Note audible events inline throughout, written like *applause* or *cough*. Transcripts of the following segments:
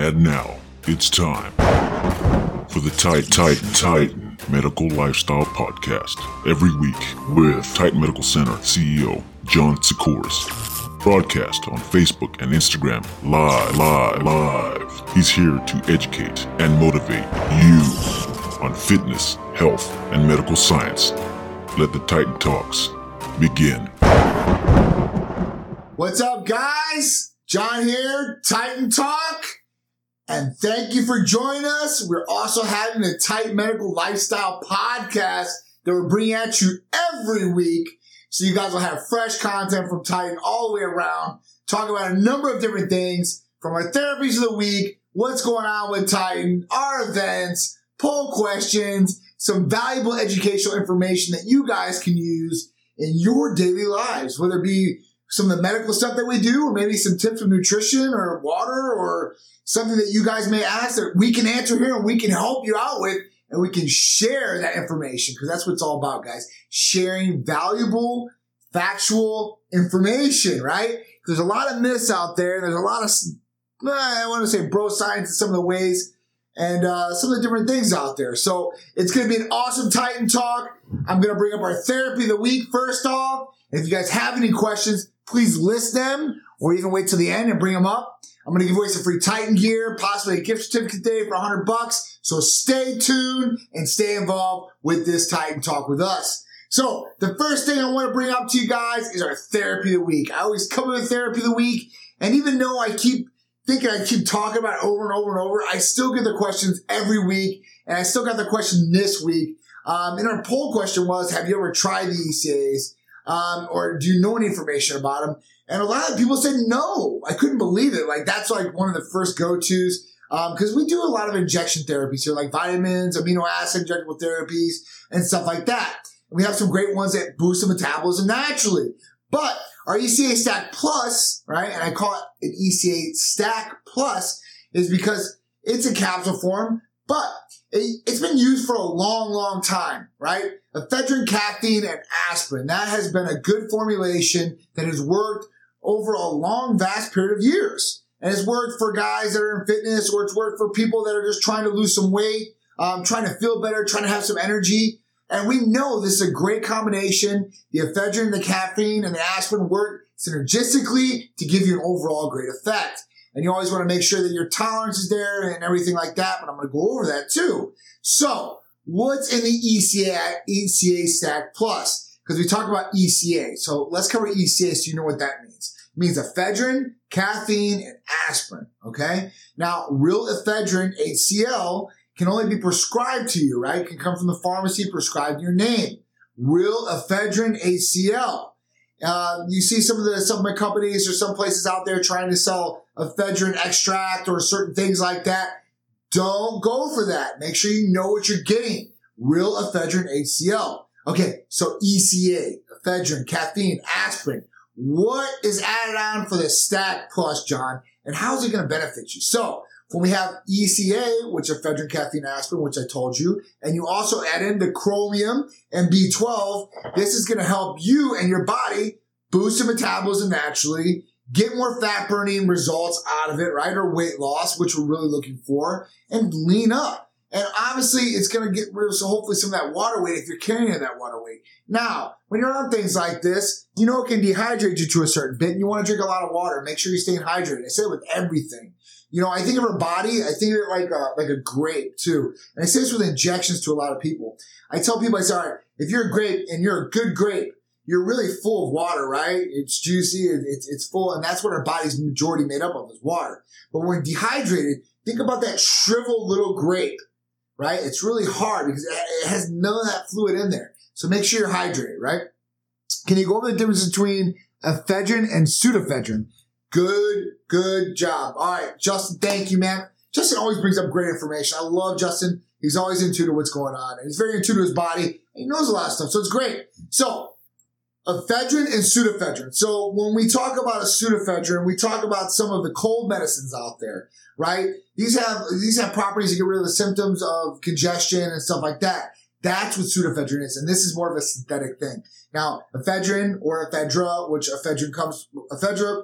And now it's time for the Tight Titan Titan Medical Lifestyle Podcast. Every week with Titan Medical Center CEO John Sikoris. Broadcast on Facebook and Instagram live, live, live. He's here to educate and motivate you on fitness, health, and medical science. Let the Titan Talks begin. What's up, guys? John here, Titan Talk. And thank you for joining us. We're also having a Titan Medical Lifestyle podcast that we're bringing at you every week. So you guys will have fresh content from Titan all the way around, talking about a number of different things from our therapies of the week, what's going on with Titan, our events, poll questions, some valuable educational information that you guys can use in your daily lives, whether it be some of the medical stuff that we do, or maybe some tips of nutrition or water or something that you guys may ask that we can answer here and we can help you out with and we can share that information because that's what it's all about, guys. Sharing valuable, factual information, right? There's a lot of myths out there. and There's a lot of, I want to say bro science in some of the ways and uh, some of the different things out there. So it's going to be an awesome Titan talk. I'm going to bring up our therapy of the week first off. If you guys have any questions, please list them or even wait till the end and bring them up. I'm going to give away some free Titan gear, possibly a gift certificate today for 100 bucks. So stay tuned and stay involved with this Titan talk with us. So the first thing I want to bring up to you guys is our therapy of the week. I always come with therapy of the week. And even though I keep thinking I keep talking about it over and over and over, I still get the questions every week. And I still got the question this week. Um, and our poll question was, have you ever tried the ECAs? Um, or do you know any information about them? And a lot of people said no. I couldn't believe it. Like that's like one of the first go-tos. Um, cause we do a lot of injection therapies here, like vitamins, amino acid injectable therapies and stuff like that. And we have some great ones that boost the metabolism naturally. But our ECA Stack Plus, right? And I call it an ECA Stack Plus is because it's a capsule form, but it, has been used for a long, long time, right? Ephedrine, caffeine, and aspirin. That has been a good formulation that has worked over a long, vast period of years. And it's worked for guys that are in fitness or it's worked for people that are just trying to lose some weight, um, trying to feel better, trying to have some energy. And we know this is a great combination. The ephedrine, the caffeine, and the aspirin work synergistically to give you an overall great effect. And you always want to make sure that your tolerance is there and everything like that. But I'm going to go over that too. So what's in the ECA, ECA Stack Plus? Because we talk about ECA. So let's cover ECA so you know what that means. Means ephedrine, caffeine, and aspirin. Okay. Now, real ephedrine, HCl, can only be prescribed to you, right? It can come from the pharmacy prescribed your name. Real ephedrine, HCl. Uh, you see some of the supplement companies or some places out there trying to sell ephedrine extract or certain things like that. Don't go for that. Make sure you know what you're getting. Real ephedrine HCl. Okay, so ECA, ephedrine, caffeine, aspirin. What is added on for the Stack Plus, John? And how is it going to benefit you? So when we have ECA, which is ephedrine, caffeine, aspirin, which I told you, and you also add in the chromium and B12, this is going to help you and your body boost your metabolism naturally, get more fat burning results out of it, right? Or weight loss, which we're really looking for, and lean up. And obviously, it's going to get rid of so hopefully some of that water weight if you're carrying that water weight. Now, when you're on things like this, you know it can dehydrate you to a certain bit, and you want to drink a lot of water. Make sure you're staying hydrated. I say it with everything. You know, I think of her body, I think of it like a, like a grape too. And I say this with injections to a lot of people. I tell people, I say, all right, if you're a grape and you're a good grape, you're really full of water, right? It's juicy, it's, it's full, and that's what our body's majority made up of is water. But when dehydrated, think about that shriveled little grape, right? It's really hard because it has none of that fluid in there. So make sure you're hydrated, right? Can you go over the difference between ephedrine and pseudoephedrine? Good, good job. All right, Justin, thank you, man. Justin always brings up great information. I love Justin. He's always in tune to what's going on. And he's very in tune to his body. He knows a lot of stuff. So it's great. So ephedrine and pseudoephedrine. So when we talk about a pseudoephedrine, we talk about some of the cold medicines out there, right? These have, these have properties to get rid of the symptoms of congestion and stuff like that. That's what pseudoephedrine is. And this is more of a synthetic thing. Now, ephedrine or ephedra, which ephedrine comes, ephedra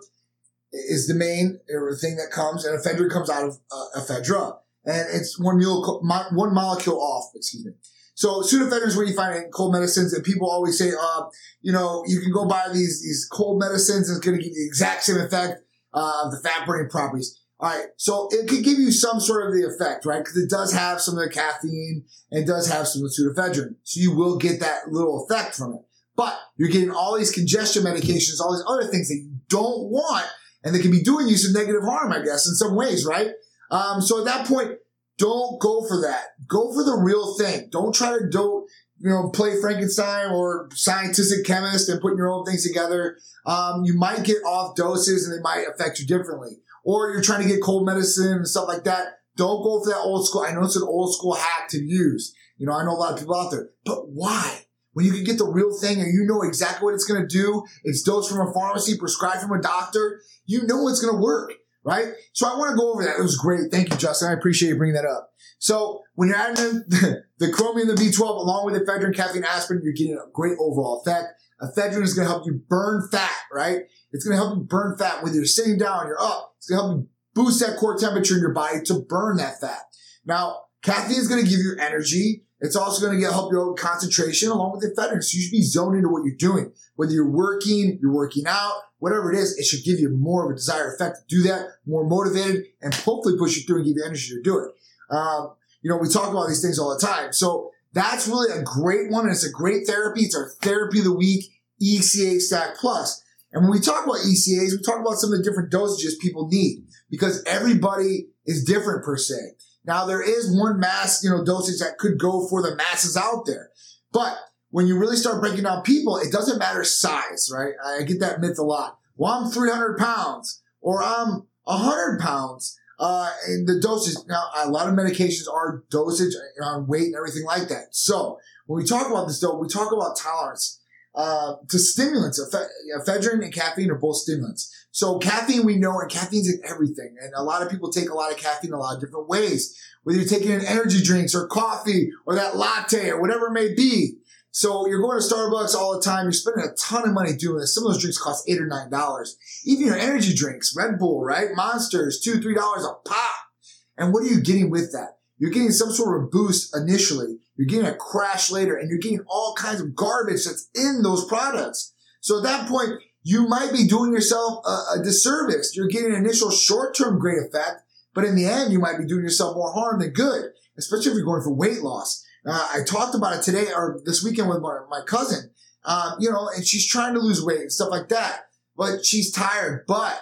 is the main thing that comes, and ephedrine comes out of uh, ephedra, and it's one molecule, one molecule off. Excuse me. So pseudoephedrine is where you find it in cold medicines, and people always say, uh, you know, you can go buy these these cold medicines, it's going to give you the exact same effect of uh, the fat burning properties. All right, so it could give you some sort of the effect, right? Because it does have some of the caffeine and does have some of the pseudoephedrine, so you will get that little effect from it. But you're getting all these congestion medications, all these other things that you don't want, and they can be doing you some negative harm, I guess, in some ways, right? Um, so at that point, don't go for that. Go for the real thing. Don't try to don't you know, play Frankenstein or scientific chemist and putting your own things together. Um, you might get off doses and they might affect you differently. Or you're trying to get cold medicine and stuff like that. Don't go for that old school. I know it's an old school hack to use. You know, I know a lot of people out there, but why? When you can get the real thing and you know exactly what it's going to do, it's dosed from a pharmacy, prescribed from a doctor, you know it's going to work right? So I want to go over that. It was great. Thank you, Justin. I appreciate you bringing that up. So when you're adding the, *laughs* the chromium, the B12, along with ephedrine, caffeine, aspirin, you're getting a great overall effect. Ephedrine is going to help you burn fat, right? It's going to help you burn fat whether you're sitting down, you're up. It's going to help you boost that core temperature in your body to burn that fat. Now, caffeine is going to give you energy. It's also going to help your concentration along with the ephedrine. So you should be zoned into what you're doing. Whether you're working, you're working out, whatever it is, it should give you more of a desired effect to do that, more motivated, and hopefully push you through and give you energy to do it. Um, you know, we talk about these things all the time. So that's really a great one. And it's a great therapy. It's our therapy of the week, ECA Stack Plus. And when we talk about ECAs, we talk about some of the different dosages people need because everybody is different per se. Now there is one mass, you know, dosage that could go for the masses out there, but when you really start breaking down people, it doesn't matter size, right? I get that myth a lot. Well, I'm 300 pounds or I'm 100 pounds. Uh, and the dosage, now a lot of medications are dosage on weight and everything like that. So when we talk about this though, we talk about tolerance, uh, to stimulants. Ephedrine and caffeine are both stimulants. So caffeine we know, and caffeine's in everything. And a lot of people take a lot of caffeine a lot of different ways. Whether you're taking an energy drinks or coffee or that latte or whatever it may be. So you're going to Starbucks all the time. You're spending a ton of money doing this. Some of those drinks cost eight or nine dollars. Even your energy drinks, Red Bull, right? Monsters, two, three dollars a pop. And what are you getting with that? You're getting some sort of boost initially. You're getting a crash later and you're getting all kinds of garbage that's in those products. So at that point, you might be doing yourself a, a disservice. You're getting an initial short-term great effect, but in the end, you might be doing yourself more harm than good, especially if you're going for weight loss. Uh, I talked about it today or this weekend with my, my cousin, um, you know, and she's trying to lose weight and stuff like that, but she's tired, but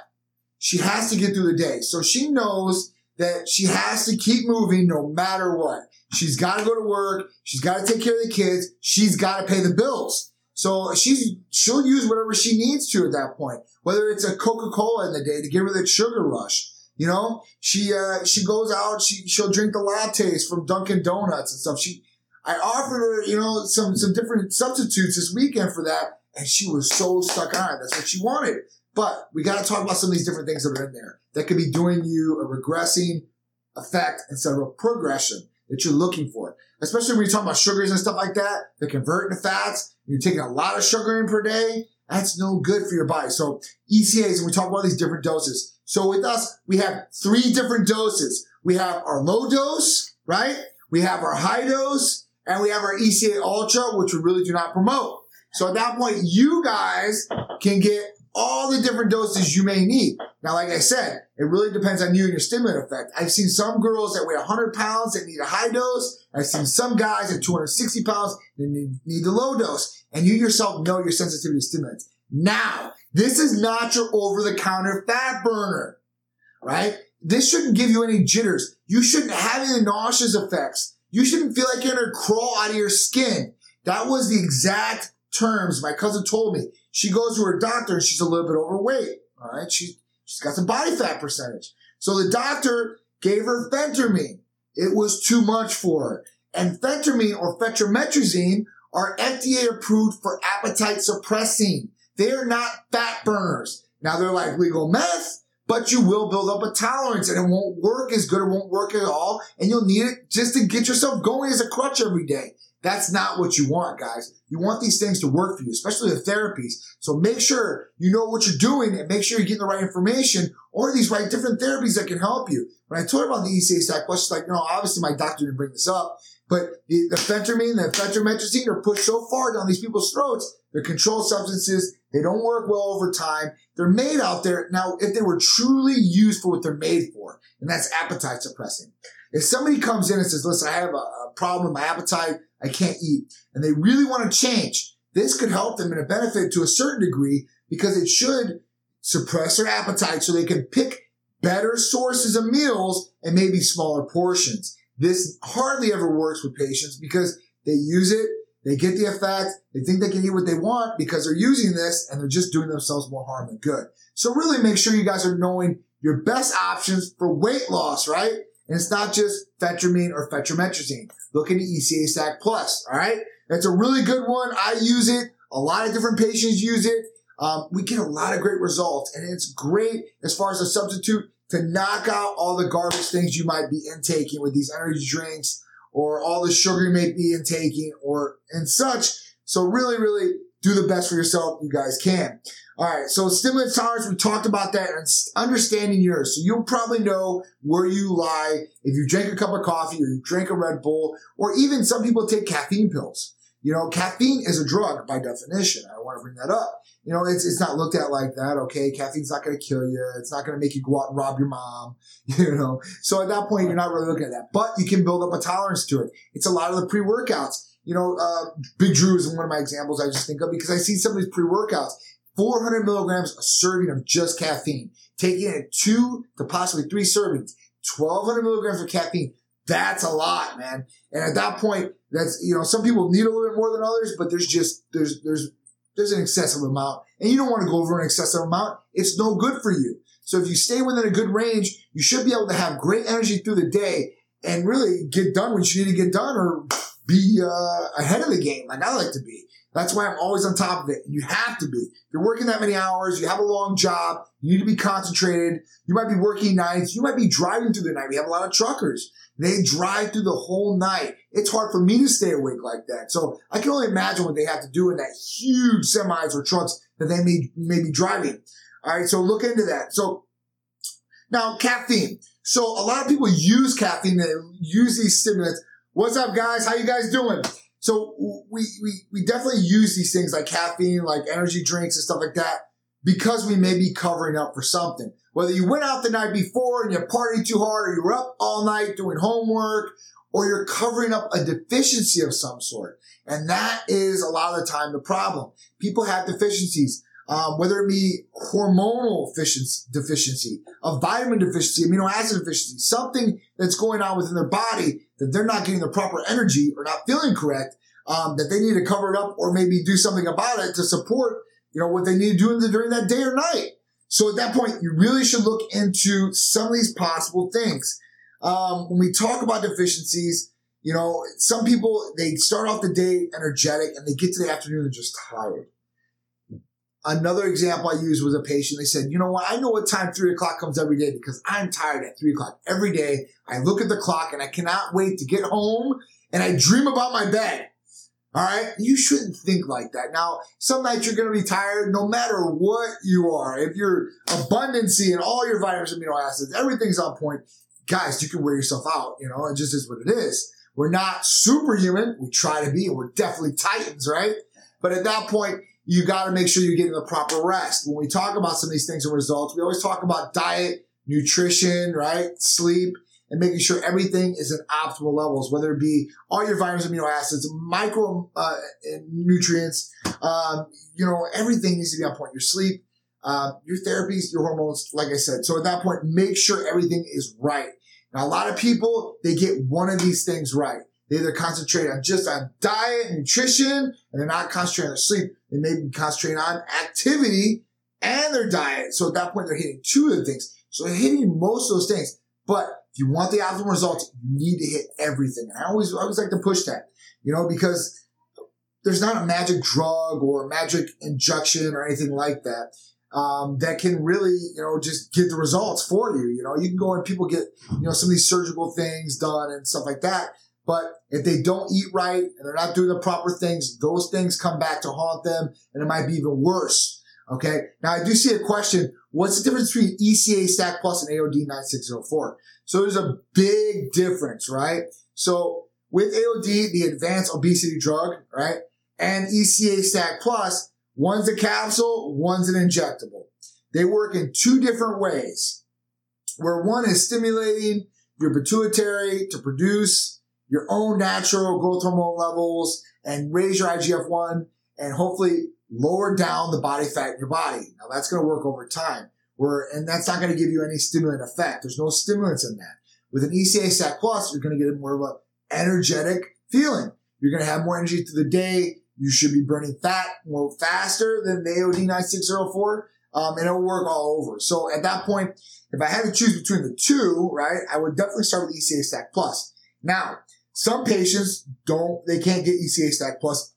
she has to get through the day. So she knows that she has to keep moving no matter what. She's got to go to work. She's got to take care of the kids. She's got to pay the bills. So she's, she'll use whatever she needs to at that point, whether it's a Coca-Cola in the day to give her that sugar rush. You know, she, uh, she goes out, she, she'll drink the lattes from Dunkin' Donuts and stuff. She, I offered her, you know, some, some different substitutes this weekend for that. And she was so stuck on it. That's what she wanted. But we got to talk about some of these different things that are in there that could be doing you a regressing effect instead of a progression that you're looking for. Especially when you're talking about sugars and stuff like that, that convert into fats. You're taking a lot of sugar in per day. That's no good for your body. So ECAs, and we talk about these different doses. So with us, we have three different doses. We have our low dose, right? We have our high dose and we have our ECA Ultra, which we really do not promote. So at that point, you guys can get all the different doses you may need. Now, like I said, it really depends on you and your stimulant effect. I've seen some girls that weigh 100 pounds that need a high dose. I've seen some guys at 260 pounds that need, the low dose. And you yourself know your sensitivity to stimulants. Now, this is not your over-the-counter fat burner, right? This shouldn't give you any jitters. You shouldn't have any nauseous effects. You shouldn't feel like you're gonna crawl out of your skin. That was the exact terms my cousin told me. She goes to her doctor and she's a little bit overweight. All right. She, she's got some body fat percentage. So the doctor gave her phentermine. It was too much for her. And phentermine or phendimetrazine are FDA approved for appetite suppressing. They are not fat burners. Now they're like legal meth, but you will build up a tolerance and it won't work as good. It won't work at all. And you'll need it just to get yourself going as a crutch every day. That's not what you want, guys. You want these things to work for you, especially the therapies. So make sure you know what you're doing and make sure you're getting the right information or these right different therapies that can help you. When I told her about the ECA stack she's like, no, obviously my doctor didn't bring this up, but the, phentermine, the phentermine are pushed so far down these people's throats. They're controlled substances. They don't work well over time. They're made out there. Now, if they were truly used for what they're made for, and that's appetite suppressing. If somebody comes in and says, listen, I have a, a problem with my appetite. I can't eat. And they really want to change. This could help them in a benefit to a certain degree because it should suppress their appetite so they can pick better sources of meals and maybe smaller portions. This hardly ever works with patients because they use it, they get the effect, they think they can eat what they want because they're using this and they're just doing themselves more harm than good. So really make sure you guys are knowing your best options for weight loss, right? And it's not just phentermine or phentermine. Look into ECA Stack Plus, all right? That's a really good one. I use it. A lot of different patients use it. Um, we get a lot of great results and it's great as far as a substitute to knock out all the garbage things you might be intaking with these energy drinks or all the sugar you may be intaking or and such. So really, really do the best for yourself you guys can. All right. So stimulant tolerance, we talked about that and understanding yours. So you'll probably know where you lie if you drink a cup of coffee or you drink a Red Bull, or even some people take caffeine pills. You know, caffeine is a drug by definition. I want to bring that up. You know, it's, it's not looked at like that. Okay. Caffeine's not going to kill you. It's not going to make you go out and rob your mom. *laughs* You know, so at that point, you're not really looking at that, but you can build up a tolerance to it. It's a lot of the pre workouts. You know, uh, Big Drew is one of my examples I just think of because I see some of these pre workouts 400 milligrams a serving of just caffeine, taking it two to possibly three servings, 1200 milligrams of caffeine. That's a lot, man. And at that point, that's, you know, some people need a little bit more than others, but there's just, there's, there's, there's an excessive amount and you don't want to go over an excessive amount. It's no good for you. So if you stay within a good range, you should be able to have great energy through the day and really get done what you need to get done or be uh, ahead of the game like I like to be. That's why I'm always on top of it. You have to be. If you're working that many hours, you have a long job, you need to be concentrated. You might be working nights, you might be driving through the night. We have a lot of truckers. They drive through the whole night. It's hard for me to stay awake like that. So I can only imagine what they have to do in that huge semis or trucks that they may, may be driving. All right. So look into that. So now caffeine. So a lot of people use caffeine. They use these stimulants. What's up, guys? How you guys doing? So we, we, we definitely use these things like caffeine, like energy drinks and stuff like that because we may be covering up for something. Whether you went out the night before and you partied too hard or you were up all night doing homework or you're covering up a deficiency of some sort. And that is a lot of the time the problem. People have deficiencies um, whether it be hormonal deficiency, a vitamin deficiency, amino acid deficiency, something that's going on within their body that they're not getting the proper energy or not feeling correct, um, that they need to cover it up or maybe do something about it to support, you know, what they need to do during that day or night. So at that point, you really should look into some of these possible things. Um, when we talk about deficiencies, you know, some people, they start off the day energetic and they get to the afternoon, they're just tired. Another example I used was a patient. They said, you know what? I know what time three o'clock comes every day because I'm tired at three o'clock every day. I look at the clock and I cannot wait to get home and I dream about my bed. All right. You shouldn't think like that. Now, some nights you're going to be tired no matter what you are. If you're abundancy and all your vitamins, amino acids, everything's on point. Guys, you can wear yourself out. You know, it just is what it is. We're not superhuman. We try to be and we're definitely titans, right? But at that point, you got to make sure you're getting the proper rest. When we talk about some of these things and results, we always talk about diet, nutrition, right? Sleep, and making sure everything is at optimal levels, whether it be all your vitamins, amino acids, micro uh, nutrients, um, you know, everything needs to be on point. Your sleep, uh, your therapies, your hormones, like I said. So at that point, make sure everything is right. Now, a lot of people, they get one of these things right. They either concentrate on just on diet, and nutrition, and they're not concentrating on their sleep. They may be concentrating on activity and their diet. So at that point, they're hitting two of the things. So hitting most of those things. But if you want the optimal results, you need to hit everything. And I always, I always like to push that, you know, because there's not a magic drug or a magic injection or anything like that. Um, that can really, you know, just get the results for you. You know, you can go and people get, you know, some of these surgical things done and stuff like that But if they don't eat right and they're not doing the proper things, those things come back to haunt them and it might be even worse. Okay. Now I do see a question. What's the difference between ECA Stack Plus and AOD 9604? So there's a big difference, right? So with AOD, the advanced obesity drug, right? And ECA Stack Plus, one's a capsule, one's an injectable. They work in two different ways where one is stimulating your pituitary to produce your own natural growth hormone levels and raise your IGF-1 and hopefully lower down the body fat in your body. Now that's going to work over time. Where, and that's not going to give you any stimulant effect. There's no stimulants in that. With an ECA Stack Plus, you're going to get more of an energetic feeling. You're going to have more energy through the day. You should be burning fat more faster than the AOD 9604. Um, and it'll work all over. So at that point, if I had to choose between the two, right, I would definitely start with ECA Stack Plus. Now, some patients don't, they can't get ECA Stack Plus.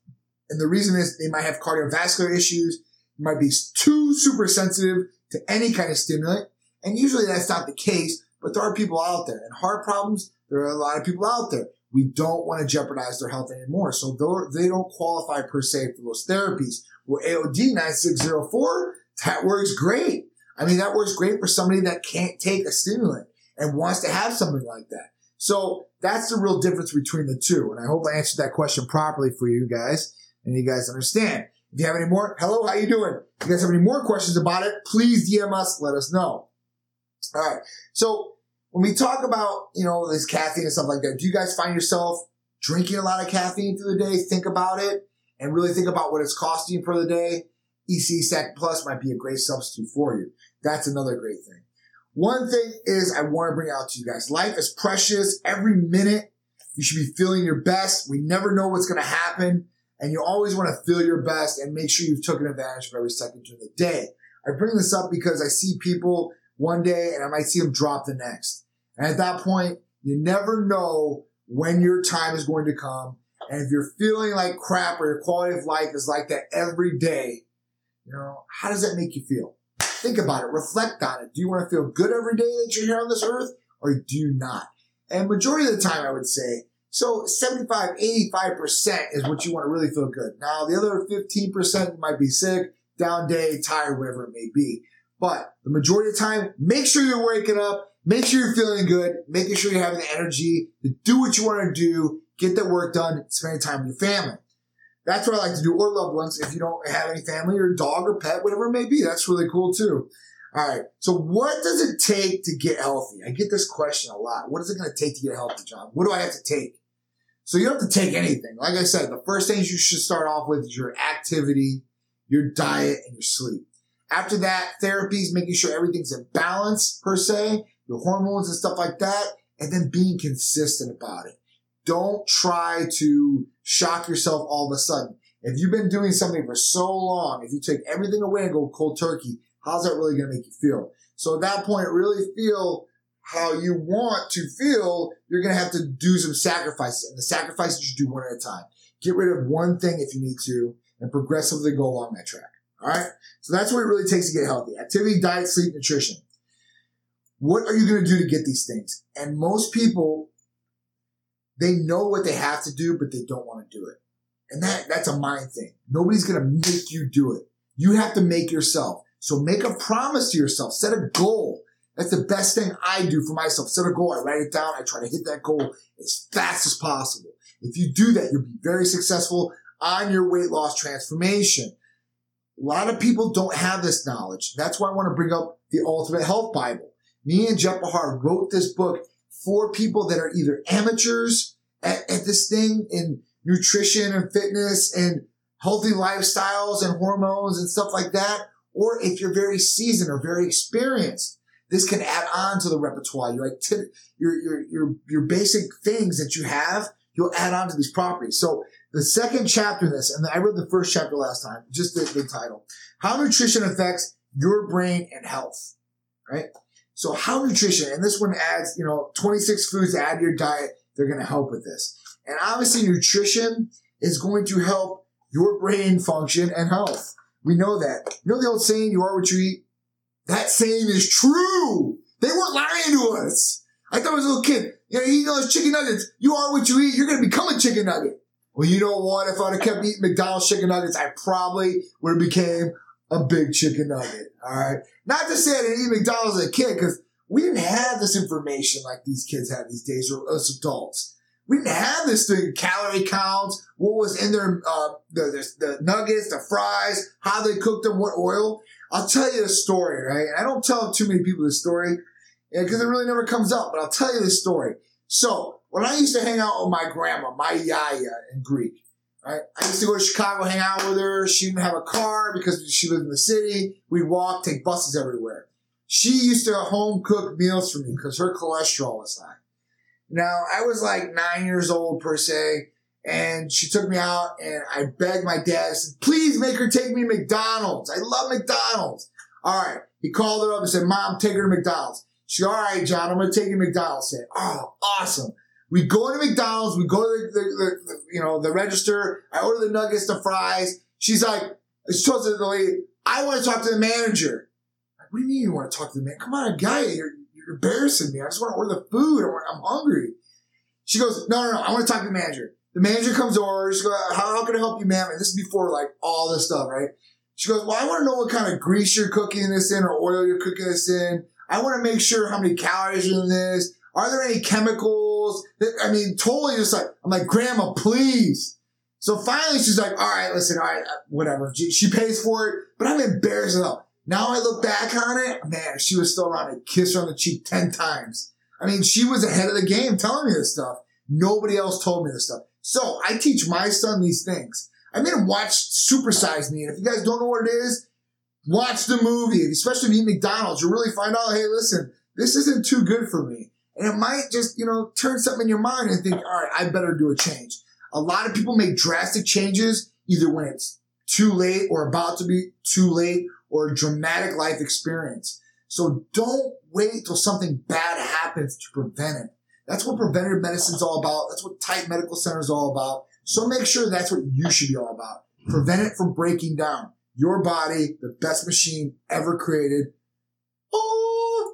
And the reason is they might have cardiovascular issues, might be too super sensitive to any kind of stimulant. And usually that's not the case, but there are people out there. And heart problems, there are a lot of people out there. We don't want to jeopardize their health anymore. So they don't qualify per se for those therapies. Well, AOD 9604, that works great. I mean, that works great for somebody that can't take a stimulant and wants to have something like that. So that's the real difference between the two. And I hope I answered that question properly for you guys and you guys understand. If you have any more, hello, how you doing? If you guys have any more questions about it, please DM us, let us know. All right. So when we talk about, you know, this caffeine and stuff like that, do you guys find yourself drinking a lot of caffeine through the day? Think about it and really think about what it's costing you for the day. EC Stack Plus might be a great substitute for you. That's another great thing. One thing is I want to bring out to you guys. Life is precious. Every minute you should be feeling your best. We never know what's going to happen. And you always want to feel your best and make sure you've taken advantage of every second during the day. I bring this up because I see people one day and I might see them drop the next. And at that point, you never know when your time is going to come. And if you're feeling like crap or your quality of life is like that every day, you know, how does that make you feel? Think about it. Reflect on it. Do you want to feel good every day that you're here on this earth or do you not? And majority of the time, I would say, so 75, 85% is what you want to really feel good. Now, the other 15% might be sick, down day, tired, whatever it may be. But the majority of the time, make sure you're waking up, make sure you're feeling good, making sure you're having the energy to do what you want to do, get that work done, spending time with your family. That's what I like to do, or loved ones if you don't have any family or dog or pet, whatever it may be. That's really cool too. All right. So what does it take to get healthy? I get this question a lot. What is it going to take to get healthy, John? What do I have to take? So you don't have to take anything. Like I said, the first things you should start off with is your activity, your diet, and your sleep. After that, therapies, making sure everything's in balance per se, your hormones and stuff like that, and then being consistent about it. Don't try to shock yourself all of a sudden. If you've been doing something for so long, if you take everything away and go cold turkey, how's that really going to make you feel? So at that point, really feel how you want to feel, you're going to have to do some sacrifices. And the sacrifices you do one at a time. Get rid of one thing if you need to and progressively go along that track. All right. So that's what it really takes to get healthy. Activity, diet, sleep, nutrition. What are you going to do to get these things? And most people they know what they have to do, but they don't want to do it. And that, that's a mind thing. Nobody's going to make you do it. You have to make yourself. So make a promise to yourself. Set a goal. That's the best thing I do for myself. Set a goal. I write it down. I try to hit that goal as fast as possible. If you do that, you'll be very successful on your weight loss transformation. A lot of people don't have this knowledge. That's why I want to bring up the Ultimate Health Bible. Me and Jeff Bahar wrote this book for people that are either amateurs at, at this thing in nutrition and fitness and healthy lifestyles and hormones and stuff like that, or if you're very seasoned or very experienced, this can add on to the repertoire. Your activity, your, your, your, your basic things that you have, you'll add on to these properties. So the second chapter in this, and I read the first chapter last time, just the, the title, how nutrition affects your brain and health, right? So how nutrition, and this one adds, you know, 26 foods to add to your diet. They're going to help with this. And obviously nutrition is going to help your brain function and health. We know that. You know the old saying, you are what you eat? That saying is true. They weren't lying to us. I thought I was a little kid. You know, eating those chicken nuggets. You are what you eat. You're going to become a chicken nugget. Well, you know what? If I'd have kept eating McDonald's chicken nuggets, I probably would have became a big chicken nugget. All right. Not to say I didn't eat McDonald's as a kid because we didn't have this information like these kids have these days or us adults. We didn't have this thing, calorie counts, what was in their, uh, the, the, the nuggets, the fries, how they cooked them, what oil. I'll tell you a story, right? I don't tell too many people this story because it really never comes up, but I'll tell you this story. So when I used to hang out with my grandma, my yaya in Greek, right? I used to go to Chicago, hang out with her. She didn't have a car because she lived in the city. We'd walk, take buses everywhere. She used to home cook meals for me because her cholesterol was high. Now I was like nine years old per se, and she took me out and I begged my dad, I said, please make her take me to McDonald's. I love McDonald's. All right. He called her up and said, mom, take her to McDonald's. She, all right, John, I'm going to take you to McDonald's. Said, oh, awesome. We go to McDonald's. We go to the, the, the, you know, the register. I order the nuggets, the fries. She's like, she tells the lady, I want to talk to the manager. Like, what do you mean you want to talk to the man? Come on, guy, you're, you're embarrassing me. I just want to order the food. I'm hungry. She goes, no, no, no. I want to talk to the manager. The manager comes over. She goes, how, how can I help you, ma'am? And this is before like all this stuff, right? She goes, well, I want to know what kind of grease you're cooking this in or oil you're cooking this in. I want to make sure how many calories are in this. Are there any chemicals? I mean, totally just like, I'm like, grandma, please. So finally she's like, all right, listen, all right, uh, whatever. She, she pays for it, but I'm embarrassed enough. Now I look back on it, man, she was still around to kiss her on the cheek 10 times. I mean, she was ahead of the game telling me this stuff. Nobody else told me this stuff. So I teach my son these things. I made him watch Supersize Me. And if you guys don't know what it is, watch the movie. Especially if you eat McDonald's, you'll really find out, hey, listen, this isn't too good for me. And it might just, you know, turn something in your mind and think, all right, I better do a change. A lot of people make drastic changes either when it's too late or about to be too late or a dramatic life experience. So don't wait till something bad happens to prevent it. That's what preventative medicine is all about. That's what tight Medical Center is all about. So make sure that's what you should be all about. Prevent it from breaking down. Your body, the best machine ever created.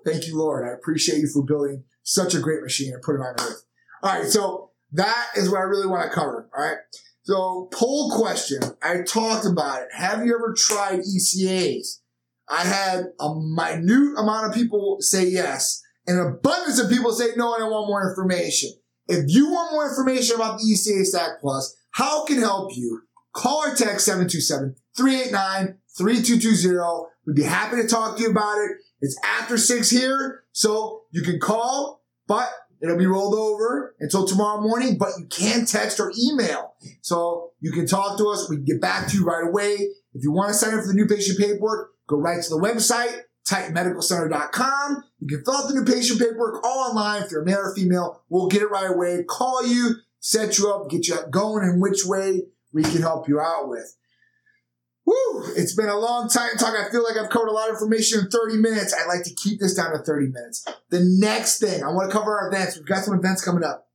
Thank you, Lord. I appreciate you for building such a great machine and putting it on earth. All right. So that is what I really want to cover. All right. So poll question. I talked about it. Have you ever tried ECAs? I had a minute amount of people say yes and an abundance of people say no and I want more information. If you want more information about the ECA Stack Plus, how it can help you, call or text 727-389-3220. We'd be happy to talk to you about it. It's after six here, so you can call, but it'll be rolled over until tomorrow morning, but you can text or email. So you can talk to us. We can get back to you right away. If you want to sign up for the new patient paperwork, go right to the website, titanmedicalcenter.com. You can fill out the new patient paperwork all online. If you're a male or female, we'll get it right away. Call you, set you up, get you going in which way we can help you out with. Woo! It's been a long time talk. I feel like I've covered a lot of information in 30 minutes. I'd like to keep this down to 30 minutes. The next thing, I want to cover our events. We've got some events coming up.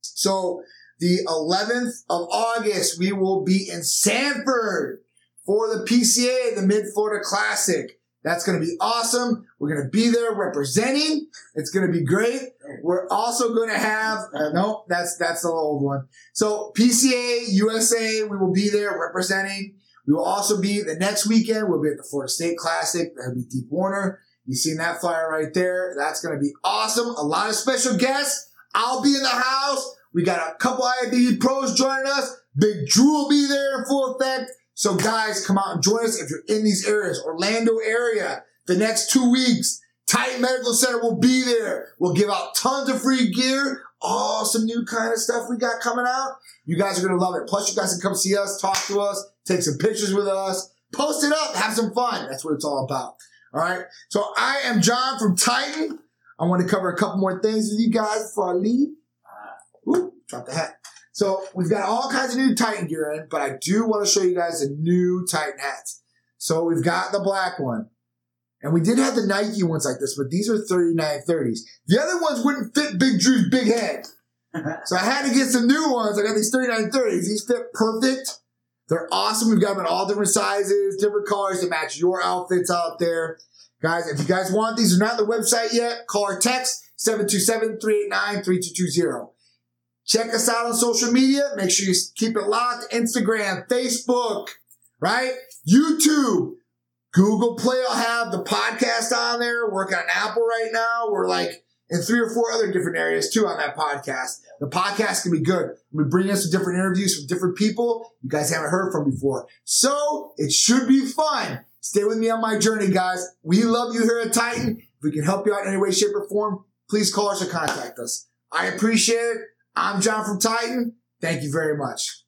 So the 11th of August, we will be in Sanford for the PCA, the Mid Florida Classic. That's going to be awesome. We're going to be there representing. It's going to be great. We're also going to have, uh, no, that's, that's the old one. So PCA USA, we will be there representing. We will also be the next weekend. We'll be at the Florida State Classic. That'll be Deep Warner. You've seen that flyer right there. That's going to be awesome. A lot of special guests. I'll be in the house. We got a couple IFBB pros joining us. Big Drew will be there in full effect. So guys, come out and join us if you're in these areas, Orlando area, the next two weeks. Titan Medical Center will be there. We'll give out tons of free gear. All some new kind of stuff we got coming out. You guys are going to love it. Plus you guys can come see us, talk to us, take some pictures with us, post it up, have some fun. That's what it's all about. All right. So I am John from Titan. I want to cover a couple more things with you guys before I leave. Uh, ooh, drop the hat. So we've got all kinds of new Titan gear in, but I do want to show you guys the new Titan hats. So we've got the black one. And we did have the Nike ones like this, but these are 3930s. The other ones wouldn't fit Big Drew's big head. *laughs* so I had to get some new ones. I got these 3930s. These fit perfect. They're awesome. We've got them in all different sizes, different colors to match your outfits out there. Guys, if you guys want these, they're not on the website yet, call or text 727-389-3220. Check us out on social media. Make sure you keep it locked. Instagram, Facebook, right? YouTube, Google Play I'll have the podcast on there. Working on Apple right now. We're like in three or four other different areas too on that podcast. The podcast can be good. We bring us some different interviews from different people you guys haven't heard from before. So it should be fun. Stay with me on my journey, guys. We love you here at Titan. If we can help you out in any way, shape, or form, please call us or contact us. I appreciate it. I'm John from Titan. Thank you very much.